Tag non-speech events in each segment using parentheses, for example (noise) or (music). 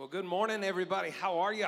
Well, good morning, everybody. How are you?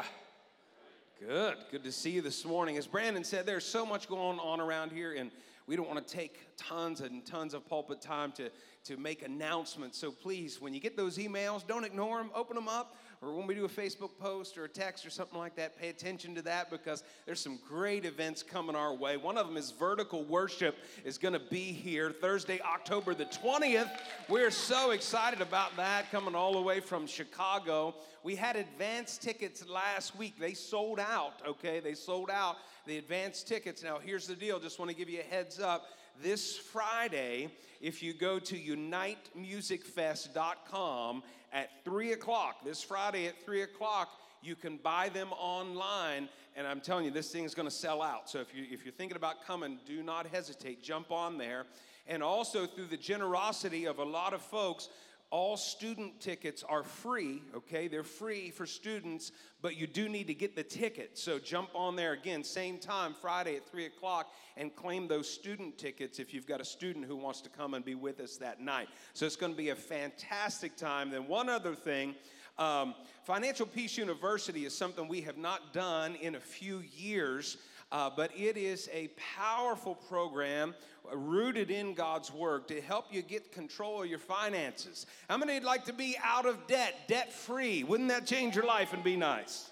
Good. Good to see you this morning. As Brandon said, there's so much going on around here, and we don't want to take tons and tons of pulpit time to, to make announcements. So please, when you get those emails, don't ignore them, open them up, or when we do a Facebook post or a text or something like that, pay attention to that because there's some great events coming our way. One of them is Vertical Worship is going to be here Thursday, October the 20th. We're so excited about that coming all the way from Chicago. We had advance tickets last week. They sold out, okay? They sold out the advance tickets. Now, here's the deal. Just want to give you a heads up. This Friday, if you go to unitemusicfest.com at 3 o'clock, this Friday at 3 o'clock, you can buy them online. And i'm telling you this thing is going to sell out. So if, you, if you're thinking about coming do not hesitate. Jump on there. And also through the generosity of a lot of folks all student tickets are free, okay? They're free for students, but you do need to get the ticket. So jump on there again, same time, Friday at 3 o'clock, and claim those student tickets if you've got a student who wants to come and be with us that night. So it's to be a fantastic time. Then, one other thing um, Financial Peace University is something we have not done in a few years. Uh, but it is a powerful program rooted in God's Word to help you get control of your finances. How many would like to be out of debt, debt free? Wouldn't that change your life and be nice?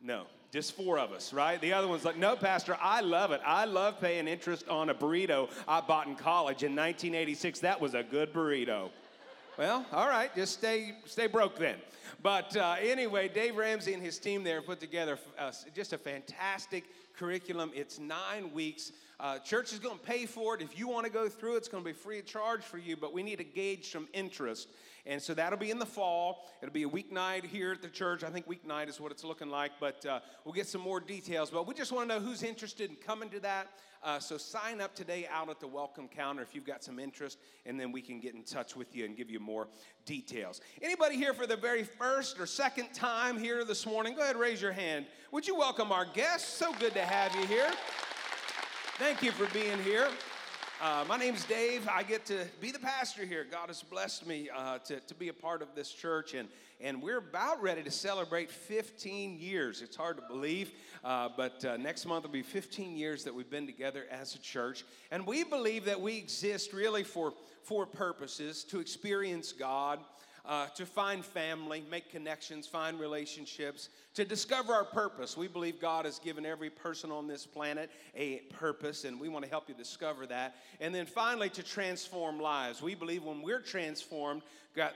No, just four of us, right? The other one's like, no, Pastor, I love it. I love paying interest on a burrito I bought in college in 1986. That was a good burrito. Well, all right, just stay stay broke then. But uh, anyway, Dave Ramsey and his team there put together uh, just a fantastic curriculum. It's nine weeks. Uh, church is going to pay for it. If you want to go through, it's going to be free of charge for you, but we need to gauge some interest. And so that'll be in the fall. It'll be a weeknight here at the church. I think weeknight is what it's looking like, but uh, we'll get some more details. But we just want to know who's interested in coming to that. Uh, so sign up today out at the welcome counter if you've got some interest, and then we can get in touch with you and give you more details. Anybody here for the very first or second time here this morning? Go ahead, raise your hand. Would you welcome our guests? So good to have you here. Thank you for being here. Uh, my name's Dave. I get to be the pastor here. God has blessed me uh, to, to be a part of this church, and, and we're about ready to celebrate 15 years. It's hard to believe, uh, but uh, next month will be 15 years that we've been together as a church. And we believe that we exist really for four purposes to experience God, uh, to find family, make connections, find relationships, to discover our purpose. We believe God has given every person on this planet a purpose, and we want to help you discover that. And then finally, to transform lives. We believe when we're transformed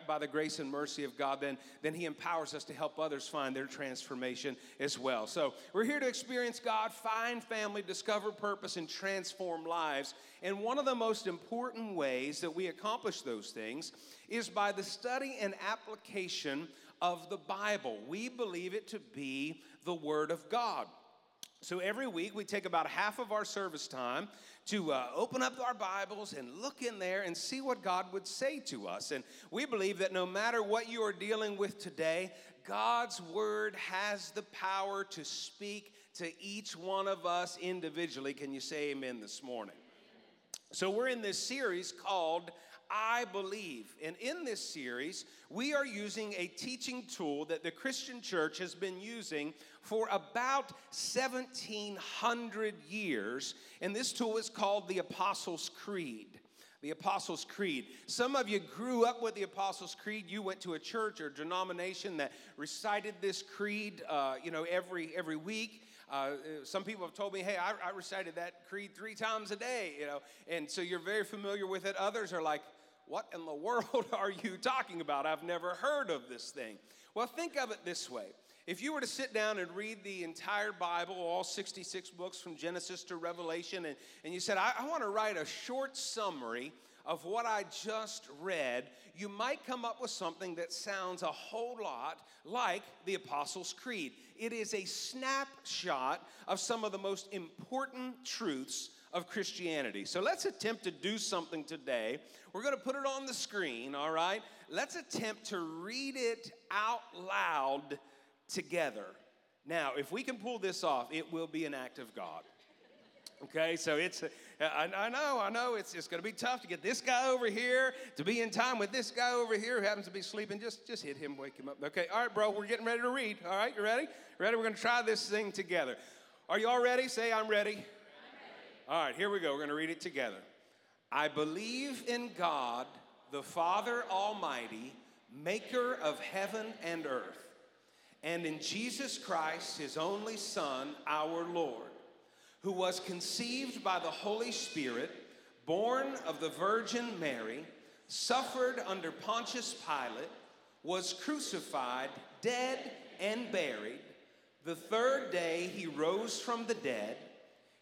by the grace and mercy of God, then, then He empowers us to help others find their transformation as well. So we're here to experience God, find family, discover purpose, and transform lives. And one of the most important ways that we accomplish those things is by the study and application of the Bible. We believe it to be the Word of God. So every week we take about half of our service time to uh, open up our Bibles and look in there and see what God would say to us. And we believe that no matter what you are dealing with today, God's Word has the power to speak to each one of us individually. Can you say amen this morning? So we're in this series called I believe. And in this series, we are using a teaching tool that the Christian church has been using for about 1700 years. And this tool is called the Apostles' Creed. The Apostles' Creed. Some of you grew up with the Apostles' Creed. You went to a church or denomination that recited this creed, uh, you know, every every week. Uh, some people have told me, hey, I, I, recited that creed three times a day, you know, and so you're very familiar with it. Others are like, what in the world (laughs) are you talking about? I've never heard of this thing. Well, think of it this way. If you were to sit down and read the entire Bible, all 66 books from Genesis to Revelation, and, and you said, I, I want to write a short summary of what I just read, you might come up with something that sounds a whole lot like the Apostles' Creed. It is a snapshot of some of the most important truths of Christianity. So let's attempt to do something today. We're going to put it on the screen, all right? Let's attempt to read it out loud together. Now, if we can pull this off, it will be an act of God. Okay, so it's, I, I know, I know, it's, it's going to be tough to get this guy over here to be in time with this guy over here who happens to be sleeping. Just, just hit him, wake him up. Okay, all right, bro, we're getting ready to read. All right, you ready? Ready? We're going to try this thing together. Are you all ready? Say, I'm ready. All right, here we go. We're going to read it together. I believe in God, the Father Almighty, maker of heaven and earth, and in Jesus Christ, his only Son, our Lord who was conceived by the Holy Spirit, born of the Virgin Mary, suffered under Pontius Pilate, was crucified, dead, and buried. The third day he rose from the dead.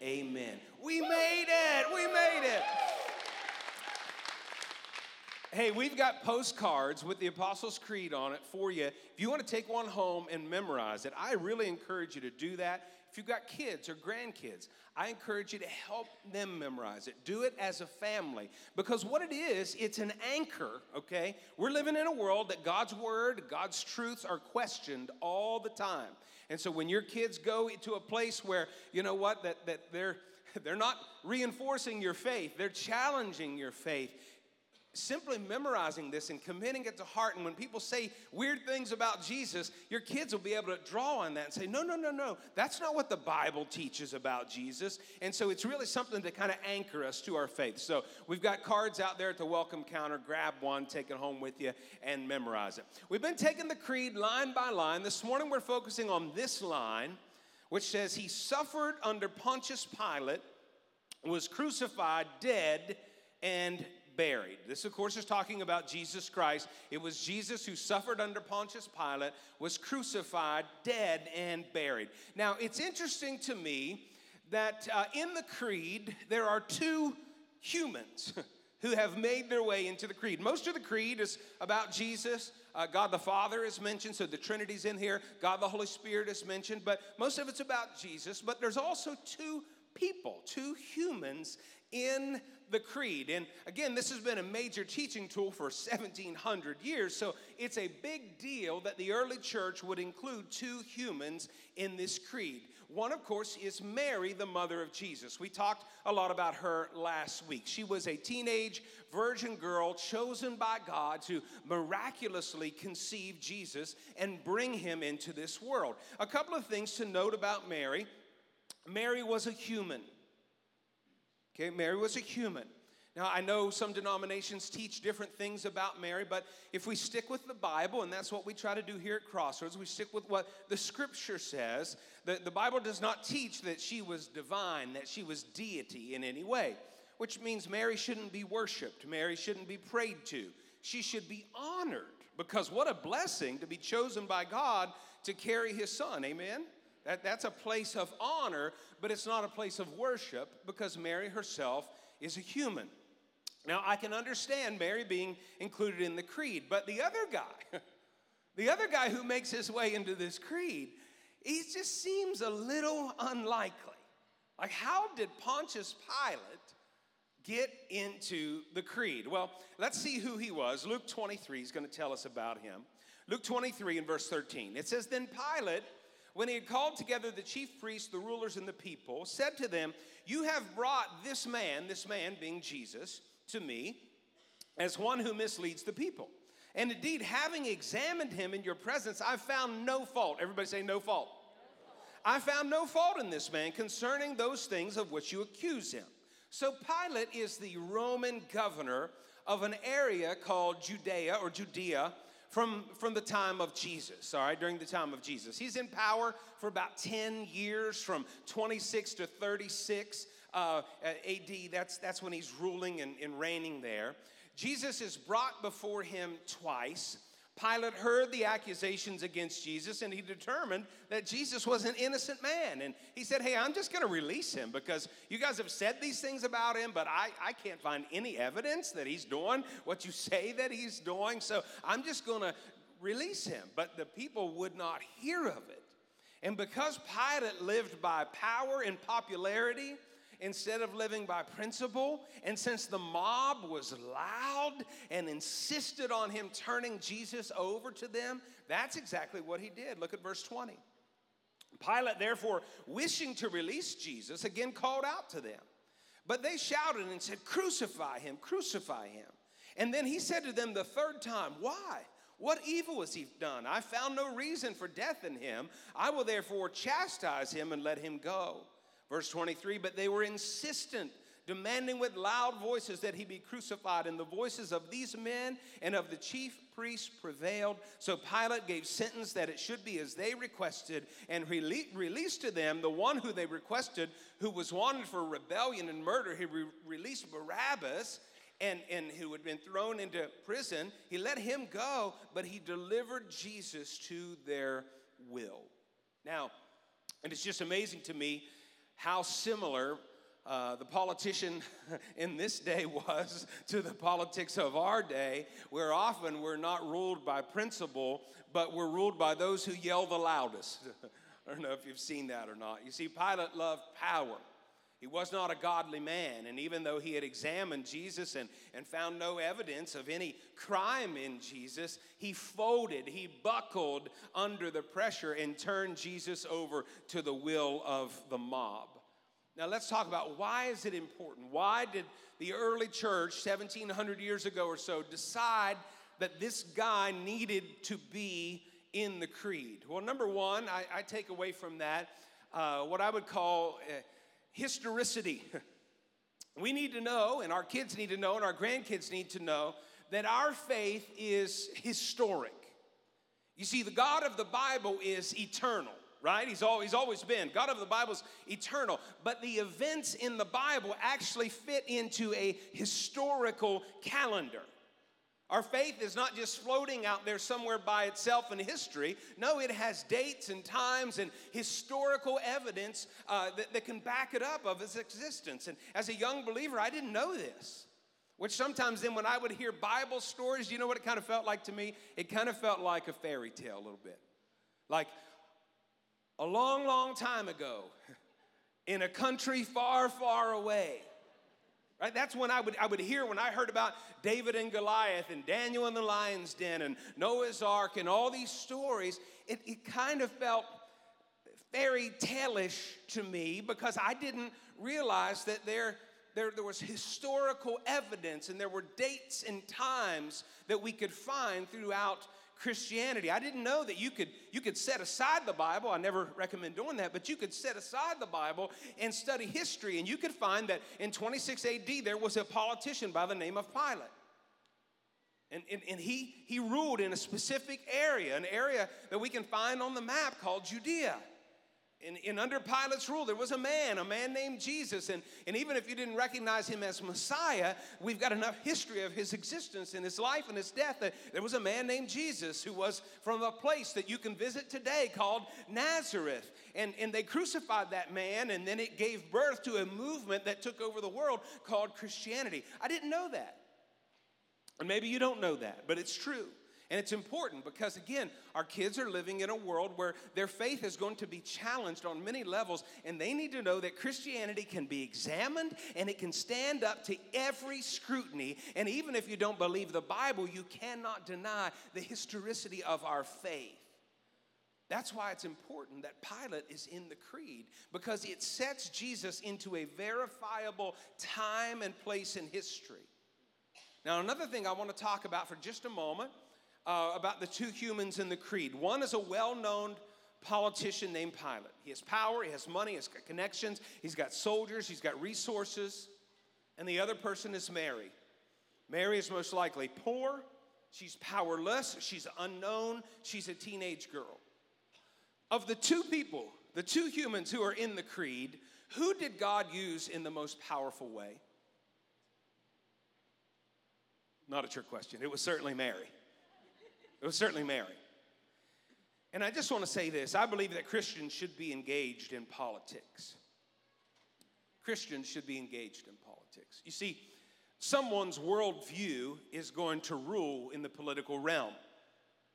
Amen. We made it! We made it! Hey, we've got postcards with the Apostles' Creed on it for you. If you want to take one home and memorize it, I really encourage you to do that. If you've got kids or grandkids, I encourage you to help them memorize it. Do it as a family because what it is, it's an anchor, okay? We're living in a world that God's word, God's truths are questioned all the time. And so when your kids go to a place where, you know what, that, that they're (laughs) they're not reinforcing your faith, they're challenging your faith simply memorizing this and committing it to heart. And when people say weird things about Jesus, your kids will be able to draw on that and say, no, no, no, no, that's not what the Bible teaches about Jesus. And so it's really something to kind of anchor us to our faith. So we've got cards out there at the welcome counter. Grab one, take it home with you, and memorize it. We've been taking the creed line by line. This morning we're focusing on this line, which says, He suffered under Pontius Pilate, was crucified, dead, and buried. This, of course, is talking about Jesus Christ. It was Jesus who suffered under Pontius Pilate, was crucified, dead, and buried. Now, it's interesting to me that uh, in the creed, there are two humans. (laughs) who have made their way into the creed. Most of the creed is about Jesus. Uh, God the Father is mentioned, so the Trinity's in here. God the Holy Spirit is mentioned, but most of it's about Jesus. But there's also two people, two humans in the creed. And again, this has been a major teaching tool for 1700 years, so it's a big deal that the early church would include two humans in this creed. One, of course, is Mary, the mother of Jesus. We talked a lot about her last week. She was a teenage virgin girl chosen by God to miraculously conceive Jesus and bring him into this world. A couple of things to note about Mary Mary was a human. Okay, Mary was a human. Now, I know some denominations teach different things about Mary, but if we stick with the Bible, and that's what we try to do here at Crossroads, we stick with what the scripture says. The, the Bible does not teach that she was divine, that she was deity in any way, which means Mary shouldn't be worshiped, Mary shouldn't be prayed to. She should be honored because what a blessing to be chosen by God to carry his son. Amen? That, that's a place of honor, but it's not a place of worship because Mary herself is a human. Now, I can understand Mary being included in the creed, but the other guy, (laughs) the other guy who makes his way into this creed, he just seems a little unlikely. Like, how did Pontius Pilate get into the creed? Well, let's see who he was. Luke 23 is going to tell us about him. Luke 23 and verse 13. It says, Then Pilate when he had called together the chief priests, the rulers, and the people, said to them, You have brought this man, this man being Jesus, to me as one who misleads the people. And indeed, having examined him in your presence, I found no fault. Everybody say, No fault. I found no fault in this man concerning those things of which you accuse him. So Pilate is the Roman governor of an area called Judea or Judea from, from the time of Jesus, all right, during the time of Jesus. He's in power for about 10 years, from 26 to 36 uh, AD. That's, that's when he's ruling and, and reigning there. Jesus is brought before him twice. Pilate heard the accusations against Jesus and he determined that Jesus was an innocent man. And he said, Hey, I'm just going to release him because you guys have said these things about him, but I, I can't find any evidence that he's doing what you say that he's doing. So I'm just going to release him. But the people would not hear of it. And because Pilate lived by power and popularity, instead of living by principle. And since the mob was loud and insisted on him turning Jesus over to them, that's exactly what he did. Look at verse 20. Pilate, therefore, wishing to release Jesus, again called out to them. But they shouted and said, Crucify him, crucify him. And then he said to them the third time, Why? What evil has he done? I found no reason for death in him. I will therefore chastise him and let him go. Verse 23 But they were insistent, demanding with loud voices that he be crucified. And the voices of these men and of the chief priests prevailed. So Pilate gave sentence that it should be as they requested and rele- released to them the one who they requested, who was wanted for rebellion and murder. He re- released Barabbas. And, and who had been thrown into prison, he let him go, but he delivered Jesus to their will. Now, and it's just amazing to me how similar uh, the politician (laughs) in this day was to the politics of our day, where often we're not ruled by principle, but we're ruled by those who yell the loudest. (laughs) I don't know if you've seen that or not. You see, Pilate loved power. He was not a godly man, and even though he had examined Jesus and, and found no evidence of any crime in Jesus, he folded, he buckled under the pressure and turned Jesus over to the will of the mob. Now let's talk about why is it important? Why did the early church 1700 years ago or so decide that this guy needed to be in the creed? Well, number one, I, I take away from that uh, what I would call uh, historicity. (laughs) we need to know, and our kids need to know, and our grandkids need to know that our faith is historic. You see, the God of the Bible is eternal, right? He's always, always been. God of the Bible is eternal. But the events in the Bible actually fit into a historical calendar. Our faith is not just floating out there somewhere by itself in history. No, it has dates and times and historical evidence uh, that, that can back it up of its existence. And as a young believer, I didn't know this. Which sometimes then when I would hear Bible stories, you know what it kind of felt like to me? It kind of felt like a fairy tale a little bit. Like a long, long time ago, (laughs) in a country far, far away, Right? That's when I would, I would hear when I heard about David and Goliath and Daniel in the lion's den and Noah's ark and all these stories. It, it kind of felt fairy tale-ish to me because I didn't realize that there, there, there was historical evidence and there were dates and times that we could find throughout Christianity. I didn't know that you could, you could set aside the Bible. I never recommend doing that, but you could set aside the Bible and study history. And you could find that in 26 AD, there was a politician by the name of Pilate. And, and, and, he, he ruled in a specific area, an area that we can find on the map called Judea. In under Pilate's rule, there was a man, a man named Jesus. And, and even if you didn't recognize him as Messiah, we've got enough history of his existence and his life and his death that there was a man named Jesus who was from a place that you can visit today called Nazareth. And, and they crucified that man, and then it gave birth to a movement that took over the world called Christianity. I didn't know that. And maybe you don't know that, but it's true. And it's important because, again, our kids are living in a world where their faith is going to be challenged on many levels, and they need to know that Christianity can be examined and it can stand up to every scrutiny. And even if you don't believe the Bible, you cannot deny the historicity of our faith. That's why it's important that Pilate is in the creed because it sets Jesus into a verifiable time and place in history. Now, another thing I want to talk about for just a moment uh, about the two humans in the creed. One is a well known politician named Pilate. He has power, he has money, he has got connections, he's got soldiers, he's got resources. And the other person is Mary. Mary is most likely poor, she's powerless, she's unknown, she's a teenage girl. Of the two people, the two humans who are in the creed, who did God use in the most powerful way? Not a trick question. It was certainly Mary. It was certainly Mary. And I just want to say this I believe that Christians should be engaged in politics. Christians should be engaged in politics. You see, someone's worldview is going to rule in the political realm.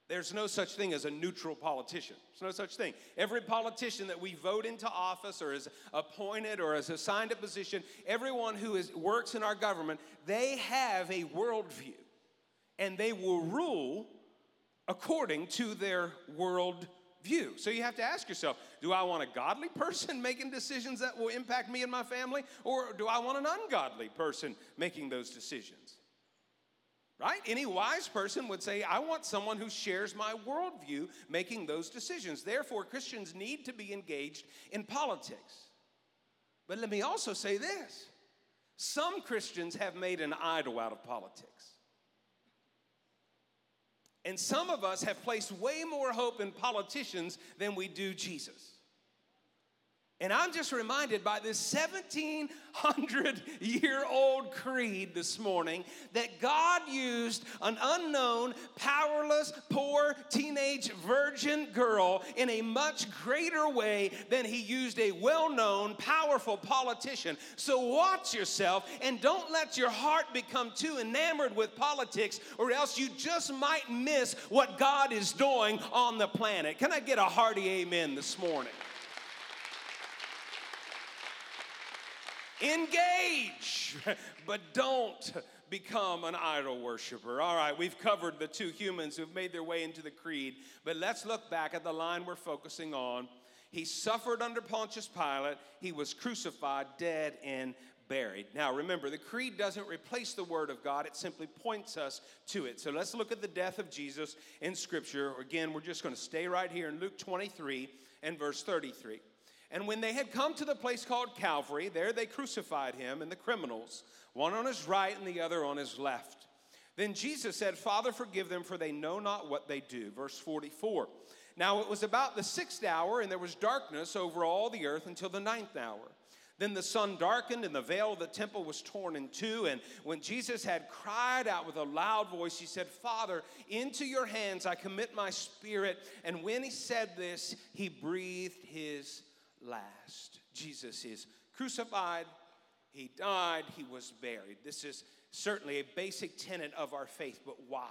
There's no such thing as a neutral politician. There's no such thing. Every politician that we vote into office or is appointed or is assigned a position, everyone who is, works in our government, they have a worldview and they will rule according to their world view. So you have to ask yourself do I want a godly person (laughs) making decisions that will impact me and my family, or do I want an ungodly person making those decisions? Right? Any wise person would say, I want someone who shares my worldview making those decisions. Therefore, Christians need to be engaged in politics. But let me also say this some Christians have made an idol out of politics. And some of us have placed way more hope in politicians than we do Jesus. And I'm just reminded by this 1700 year old creed this morning that God used an unknown, powerless, poor teenage virgin girl in a much greater way than he used a well known, powerful politician. So watch yourself and don't let your heart become too enamored with politics, or else you just might miss what God is doing on the planet. Can I get a hearty amen this morning? Engage, but don't become an idol worshiper. All right, we've covered the two humans who've made their way into the creed, but let's look back at the line we're focusing on. He suffered under Pontius Pilate, he was crucified, dead, and buried. Now, remember, the creed doesn't replace the word of God, it simply points us to it. So let's look at the death of Jesus in Scripture. Again, we're just going to stay right here in Luke 23 and verse 33. And when they had come to the place called Calvary, there they crucified him and the criminals, one on his right and the other on his left. Then Jesus said, Father, forgive them, for they know not what they do. Verse 44. Now it was about the sixth hour, and there was darkness over all the earth until the ninth hour. Then the sun darkened, and the veil of the temple was torn in two. And when Jesus had cried out with a loud voice, he said, Father, into your hands I commit my spirit. And when he said this, he breathed his last. Jesus is crucified, he died, he was buried. This is certainly a basic tenet of our faith, but why?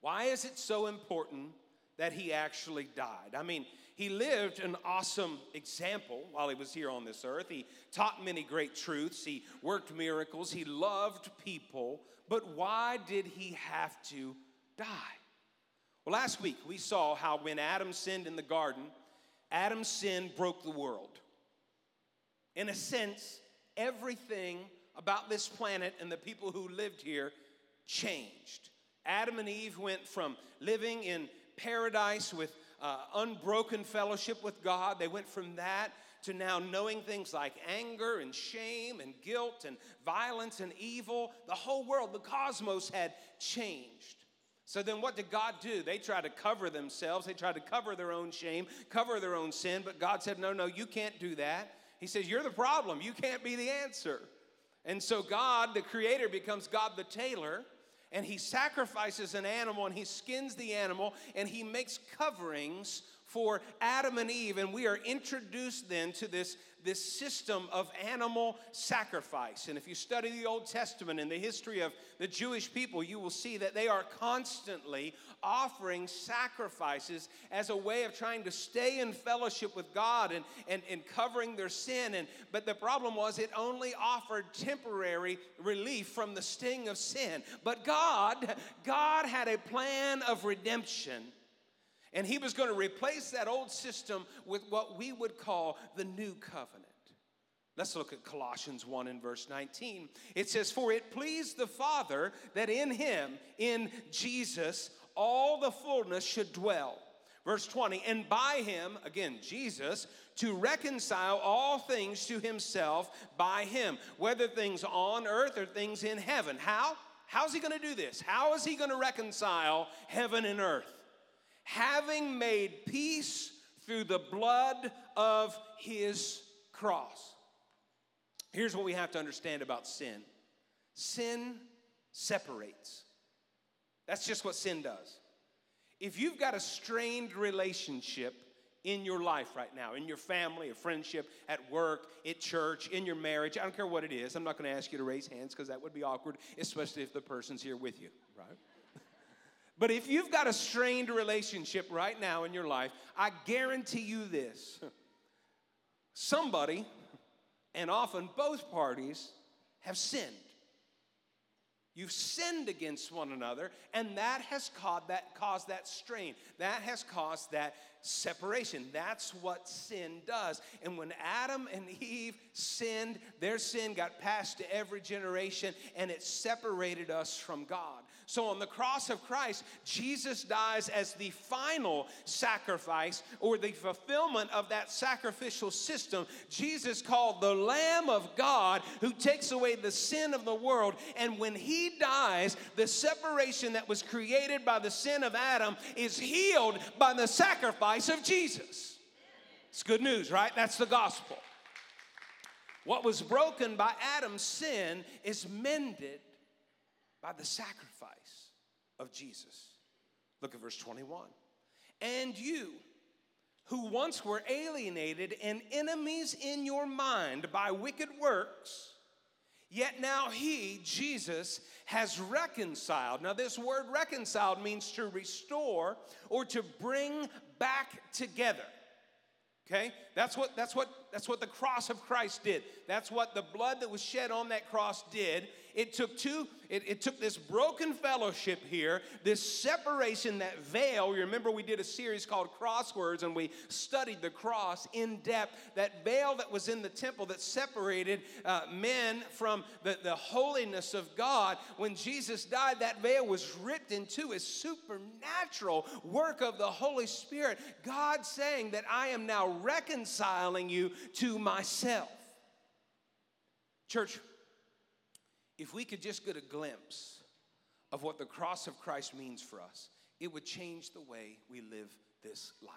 Why is it so important that he actually died? I mean, he lived an awesome example while he was here on this earth. He taught many great truths, he worked miracles, he loved people, but why did he have to die? Well, last week we saw how when Adam sinned in the garden, Adam's sin broke the world. In a sense, everything about this planet and the people who lived here changed. Adam and Eve went from living in paradise with uh, unbroken fellowship with God, they went from that to now knowing things like anger and shame and guilt and violence and evil. The whole world, the cosmos had changed. So then what did God do? They tried to cover themselves. They tried to cover their own shame, cover their own sin, but God said, "No, no, you can't do that." He says, "You're the problem. You can't be the answer." And so God, the creator becomes God the tailor, and he sacrifices an animal and he skins the animal and he makes coverings for Adam and Eve, and we are introduced then to this, this system of animal sacrifice. And if you study the Old Testament and the history of the Jewish people, you will see that they are constantly offering sacrifices as a way of trying to stay in fellowship with God and, and, and covering their sin. And, but the problem was it only offered temporary relief from the sting of sin. But God, God had a plan of redemption and he was going to replace that old system with what we would call the new covenant. Let's look at Colossians 1 and verse 19. It says, For it pleased the Father that in him, in Jesus, all the fullness should dwell. Verse 20, and by him, again, Jesus, to reconcile all things to himself by him, whether things on earth or things in heaven. How? How's he going to do this? How is he going to reconcile heaven and earth? Having made peace through the blood of his cross. Here's what we have to understand about sin sin separates. That's just what sin does. If you've got a strained relationship in your life right now, in your family, a friendship, at work, at church, in your marriage, I don't care what it is. I'm not going to ask you to raise hands because that would be awkward, especially if the person's here with you, right? But if you've got a strained relationship right now in your life, I guarantee you this somebody, and often both parties, have sinned. You've sinned against one another, and that has caused that, caused that strain. That has caused that separation. That's what sin does. And when Adam and Eve sinned, their sin got passed to every generation, and it separated us from God. So on the cross of Christ, Jesus dies as the final sacrifice or the fulfillment of that sacrificial system. Jesus called the Lamb of God who takes away the sin of the world. And when he dies, the separation that was created by the sin of Adam is healed by the sacrifice of Jesus. It's good news, right? That's the gospel. What was broken by Adam's sin is mended by the sacrifice of Jesus. Look at verse 21. And you, who once were alienated and enemies in your mind by wicked works, yet now he, Jesus, has reconciled. Now, this word reconciled means to restore or to bring back together. Okay? That's what that's what that's what the cross of Christ did. That's what the blood that was shed on that cross did. It took two, it, it took this broken fellowship here, this separation, that veil. You remember we did a series called Crosswords and we studied the cross in depth. That veil that was in the temple that separated uh, men from the, the holiness of God. When Jesus died, that veil was ripped into a supernatural work of the Holy Spirit. God saying that I am now reconciling you to myself. Church, if we could just get a glimpse of what the cross of Christ means for us, it would change the way we live this life.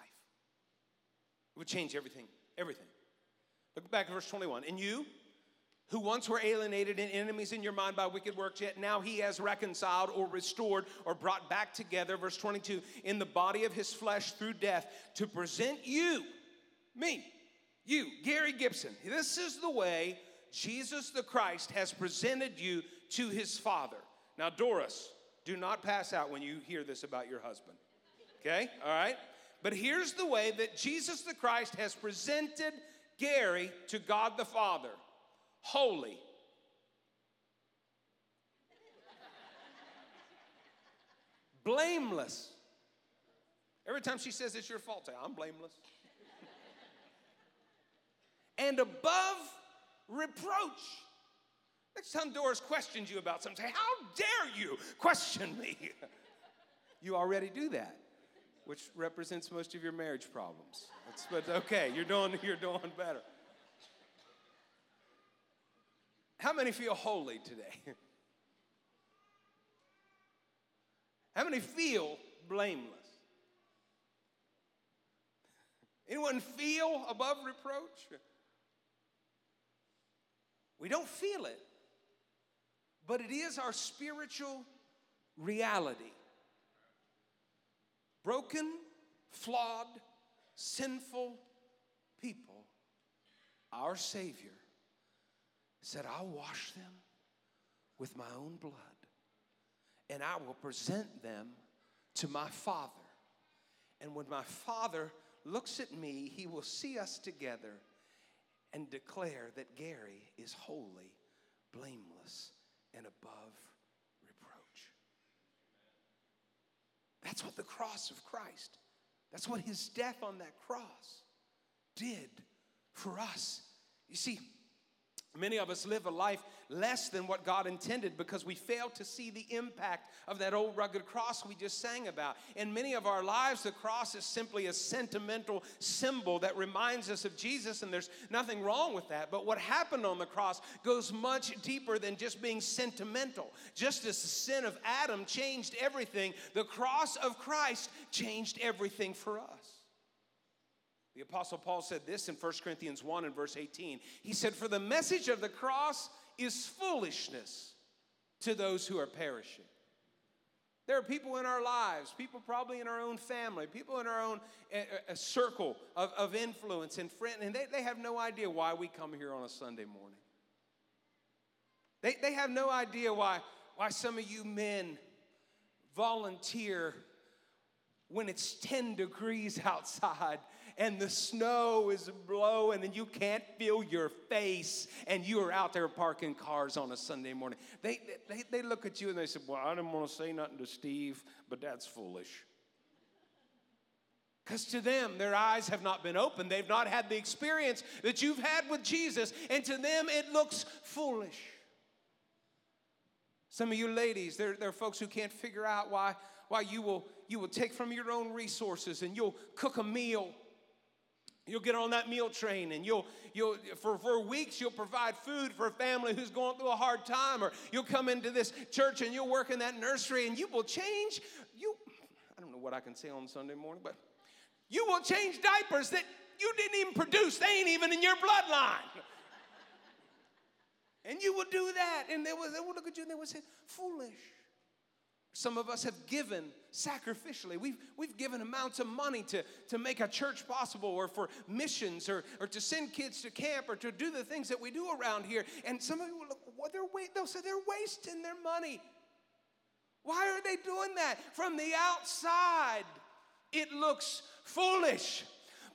It would change everything, everything. Look back at verse 21. And you, who once were alienated and enemies in your mind by wicked works, yet now he has reconciled or restored or brought back together, verse 22, in the body of his flesh through death to present you, me, you, Gary Gibson. This is the way Jesus the Christ has presented you to his Father. Now, Doris, do not pass out when you hear this about your husband. Okay? All right? But here's the way that Jesus the Christ has presented Gary to God the Father holy. blameless. Every time she says it's your fault, I'm blameless. and above reproach. Next time Doris questions you about something, say, How dare you question me? (laughs) you already do that, which represents most of your marriage problems. That's, but okay, you're doing, you're doing better. How many feel holy today? (laughs) How many feel blameless? Anyone feel above reproach? We don't feel it, but it is our spiritual reality. Broken, flawed, sinful people, our Savior said, I'll wash them with my own blood, and I will present them to my Father. And when my Father looks at me, he will see us together and declare that Gary is holy, blameless, and above reproach. That's what the cross of Christ, that's what his death on that cross did for us. You see, Many of us live a life less than what God intended because we fail to see the impact of that old rugged cross we just sang about. In many of our lives, the cross is simply a sentimental symbol that reminds us of Jesus, and there's nothing wrong with that. But what happened on the cross goes much deeper than just being sentimental. Just as the sin of Adam changed everything, the cross of Christ changed everything for us. The Apostle Paul said this in 1 Corinthians 1 and verse 18. He said, For the message of the cross is foolishness to those who are perishing. There are people in our lives, people probably in our own family, people in our own uh, circle of, of influence and friend, and they, they have no idea why we come here on a Sunday morning. They, they have no idea why, why some of you men volunteer when it's 10 degrees (laughs) outside and the snow is blowing and you can't feel your face and you are out there parking cars on a Sunday morning. They, they, they look at you and they say, Well, I didn't want to say nothing to Steve, but that's foolish. Because to them, their eyes have not been opened. They've not had the experience that you've had with Jesus, and to them, it looks foolish. Some of you ladies, there, there are folks who can't figure out why, why you, will, you will take from your own resources and you'll cook a meal You'll get on that meal train and you'll, you'll for, for weeks, you'll provide food for a family who's going through a hard time, or you'll come into this church and you'll work in that nursery and you will change. You, I don't know what I can say on Sunday morning, but you will change diapers that you didn't even produce. They ain't even in your bloodline. and you will do that. And they will, they will look at you and they will say, foolish. Some of us have given sacrificially. We've, we've given amounts of money to, to make a church possible or for missions or, or to send kids to camp or to do the things that we do around here. And some of you will look, well, they're, they'll say they're wasting their money. Why are they doing that? From the outside, it looks foolish.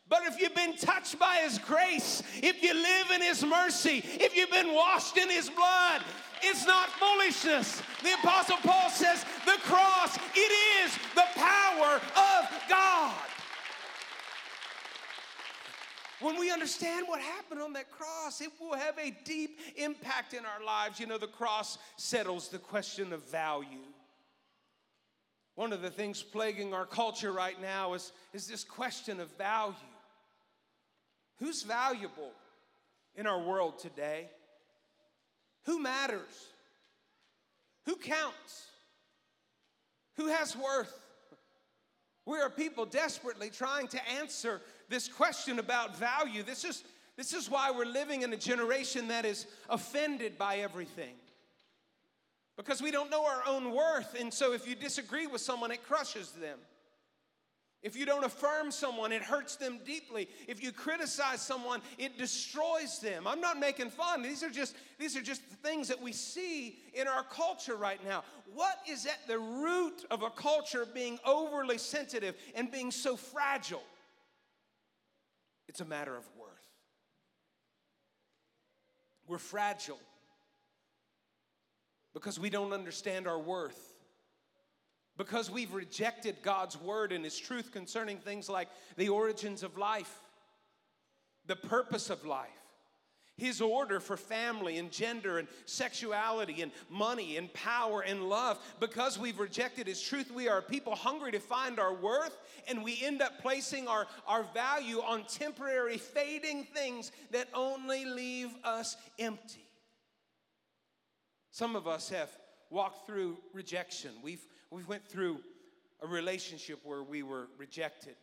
But if you've been touched by His grace, if you live in His mercy, if you've been washed in His blood, it's not foolishness. The Apostle Paul says the cross, it is the power of God. When we understand what happened on that cross, it will have a deep impact in our lives. You know, the cross settles the question of value. One of the things plaguing our culture right now is, is this question of value. Who's valuable in our world today? Who matters? Who counts? Who has worth? We are people desperately trying to answer this question about value. This is, this is why we're living in a generation that is offended by everything. Because we don't know our own worth, and so if you disagree with someone, it crushes them. If you don't affirm someone, it hurts them deeply. If you criticize someone, it destroys them. I'm not making fun. These are just these are just things that we see in our culture right now. What is at the root of a culture being overly sensitive and being so fragile? It's a matter of worth. We're fragile because we don't understand our worth because we've rejected God's word and his truth concerning things like the origins of life, the purpose of life, his order for family and gender and sexuality and money and power and love. Because we've rejected his truth, we are people hungry to find our worth, and we end up placing our, our value on temporary, fading things that only leave us empty. Some of us have walked through rejection. We've we went through a relationship where we were rejected.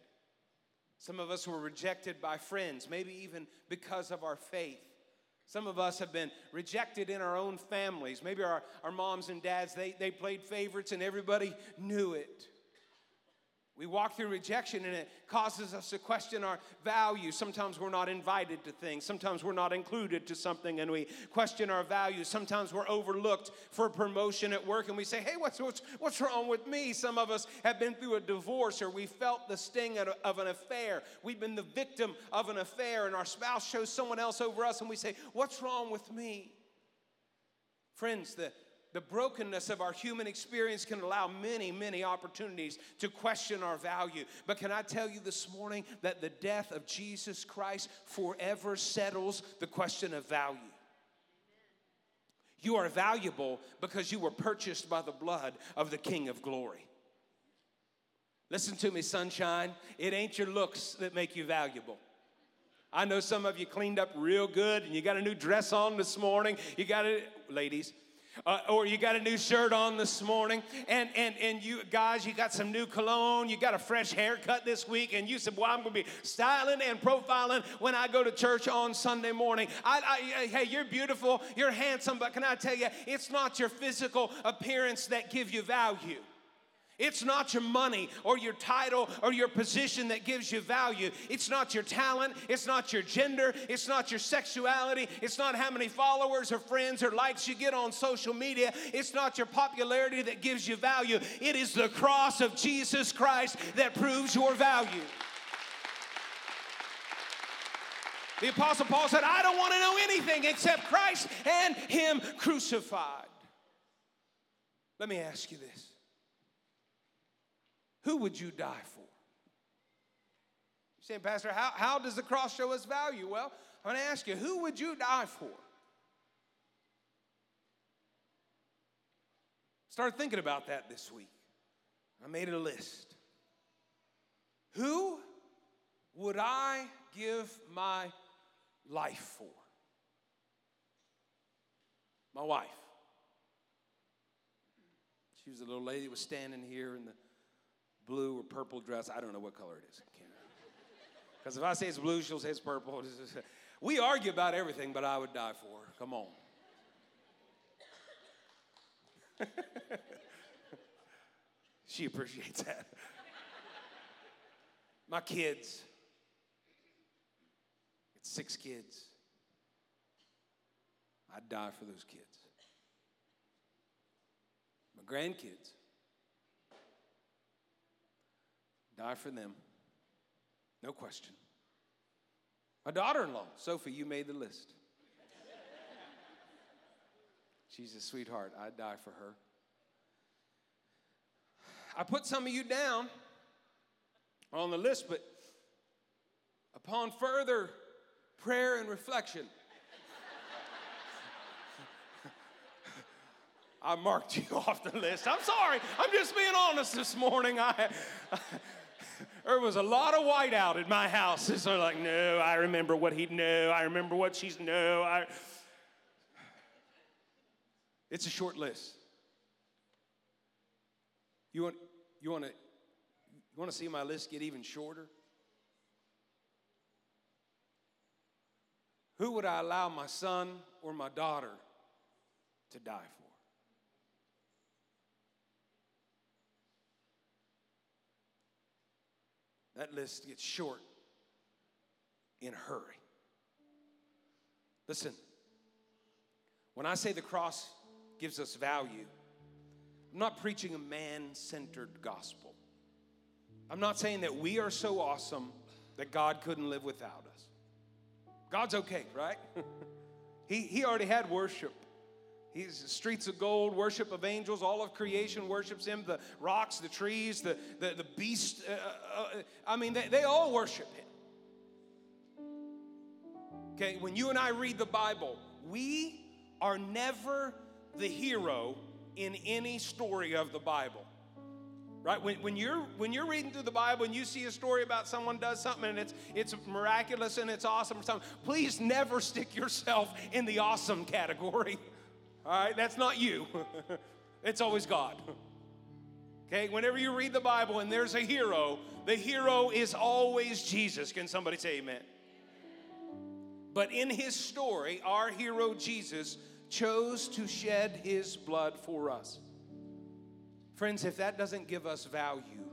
Some of us were rejected by friends, maybe even because of our faith. Some of us have been rejected in our own families. Maybe our, our moms and dads, they, they played favorites and everybody knew it. We walk through rejection and it causes us to question our value. Sometimes we're not invited to things. Sometimes we're not included to something and we question our values. Sometimes we're overlooked for promotion at work and we say, hey, what's, what's, what's wrong with me? Some of us have been through a divorce or we felt the sting of an affair. We've been the victim of an affair and our spouse shows someone else over us and we say, what's wrong with me? Friends, the the brokenness of our human experience can allow many, many opportunities to question our value. But can I tell you this morning that the death of Jesus Christ forever settles the question of value? You are valuable because you were purchased by the blood of the King of glory. Listen to me, sunshine. It ain't your looks that make you valuable. I know some of you cleaned up real good and you got a new dress on this morning. You got it, ladies, uh, or you got a new shirt on this morning, and, and, and you guys, you got some new cologne, you got a fresh haircut this week, and you said, Well, I'm gonna be styling and profiling when I go to church on Sunday morning. I, I, hey, you're beautiful, you're handsome, but can I tell you, it's not your physical appearance that give you value. It's not your money or your title or your position that gives you value. It's not your talent. It's not your gender. It's not your sexuality. It's not how many followers or friends or likes you get on social media. It's not your popularity that gives you value. It is the cross of Jesus Christ that proves your value. The Apostle Paul said, I don't want to know anything except Christ and Him crucified. Let me ask you this Who would you die for? You're saying, Pastor, how, how does the cross show us value? Well, I'm going to ask you, who would you die for? Started thinking about that this week. I made a list. Who would I give my life for? My wife. She was a little lady that was standing here in the blue or purple dress. I don't know what color it is. Because if I say it's blue, she'll say it's purple. (laughs) We argue about everything, but I would die for her. Come on. (laughs) she appreciates that. My kids. It's six kids. I'd die for those kids. My grandkids. Die for them. No question. My daughter in law, Sophie, you made the list. She's a sweetheart. I'd die for her. I put some of you down on the list, but upon further prayer and reflection, I marked you (laughs) off the list. I'm sorry. I'm just being honest this morning. I, there was a lot of whiteout in my house. So like, no, I remember what he knew. I remember what she's knew. I... It's a short list. You want, you want to you want to see my list get even shorter? Who would I allow my son or my daughter to die for? That list gets short in a hurry. Listen, when I say the cross gives us value, I'm not preaching a man centered gospel. I'm not saying that we are so awesome that God couldn't live without us. God's okay, right? (laughs) he, he already had worship. He's streets of gold, worship of angels, all of creation worships him. The rocks, the trees, the, the, the beasts. Uh, uh, uh, I mean, they, they all worship him. Okay, when you and I read the Bible, we are never the hero in any story of the Bible right when, when you're when you're reading through the bible and you see a story about someone does something and it's it's miraculous and it's awesome or something please never stick yourself in the awesome category (laughs) all right that's not you. (laughs) It's always god. Okay whenever you read the bible and there's a hero the hero is always jesus. Can somebody say amen? But in his story our hero jesus chose to shed his blood for us. Friends, if that doesn't give us value,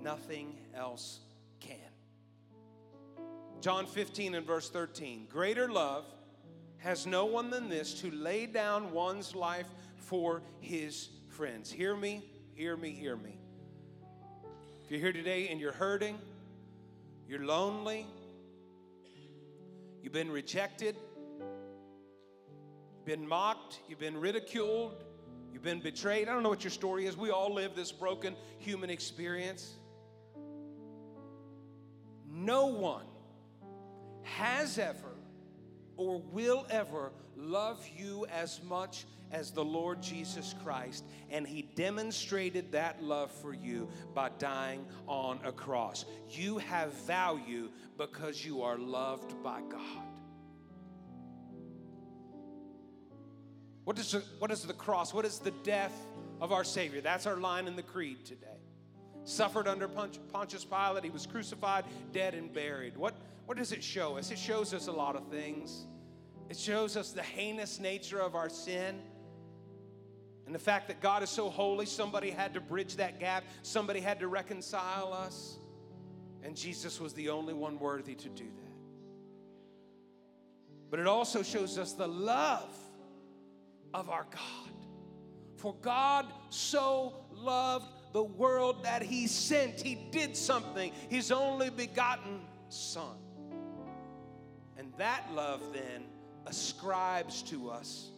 nothing else can. John 15 and verse 13 Greater love has no one than this to lay down one's life for his friends. Hear me, hear me, hear me. If you're here today and you're hurting, you're lonely, you've been rejected, been mocked, you've been ridiculed, You've been betrayed. I don't know what your story is. We all live this broken human experience. No one has ever or will ever love you as much as the Lord Jesus Christ, and He demonstrated that love for you by dying on a cross. You have value because you are loved by God. What is, the, what is the cross? What is the death of our Savior? That's our line in the creed today. Suffered under Pontius Pilate, he was crucified, dead, and buried. What, what does it show us? It shows us a lot of things. It shows us the heinous nature of our sin. And the fact that God is so holy, somebody had to bridge that gap, somebody had to reconcile us. And Jesus was the only one worthy to do that. But it also shows us the love of our God. For God so loved the world that He sent, He did something, His only begotten Son. And that love then ascribes to us.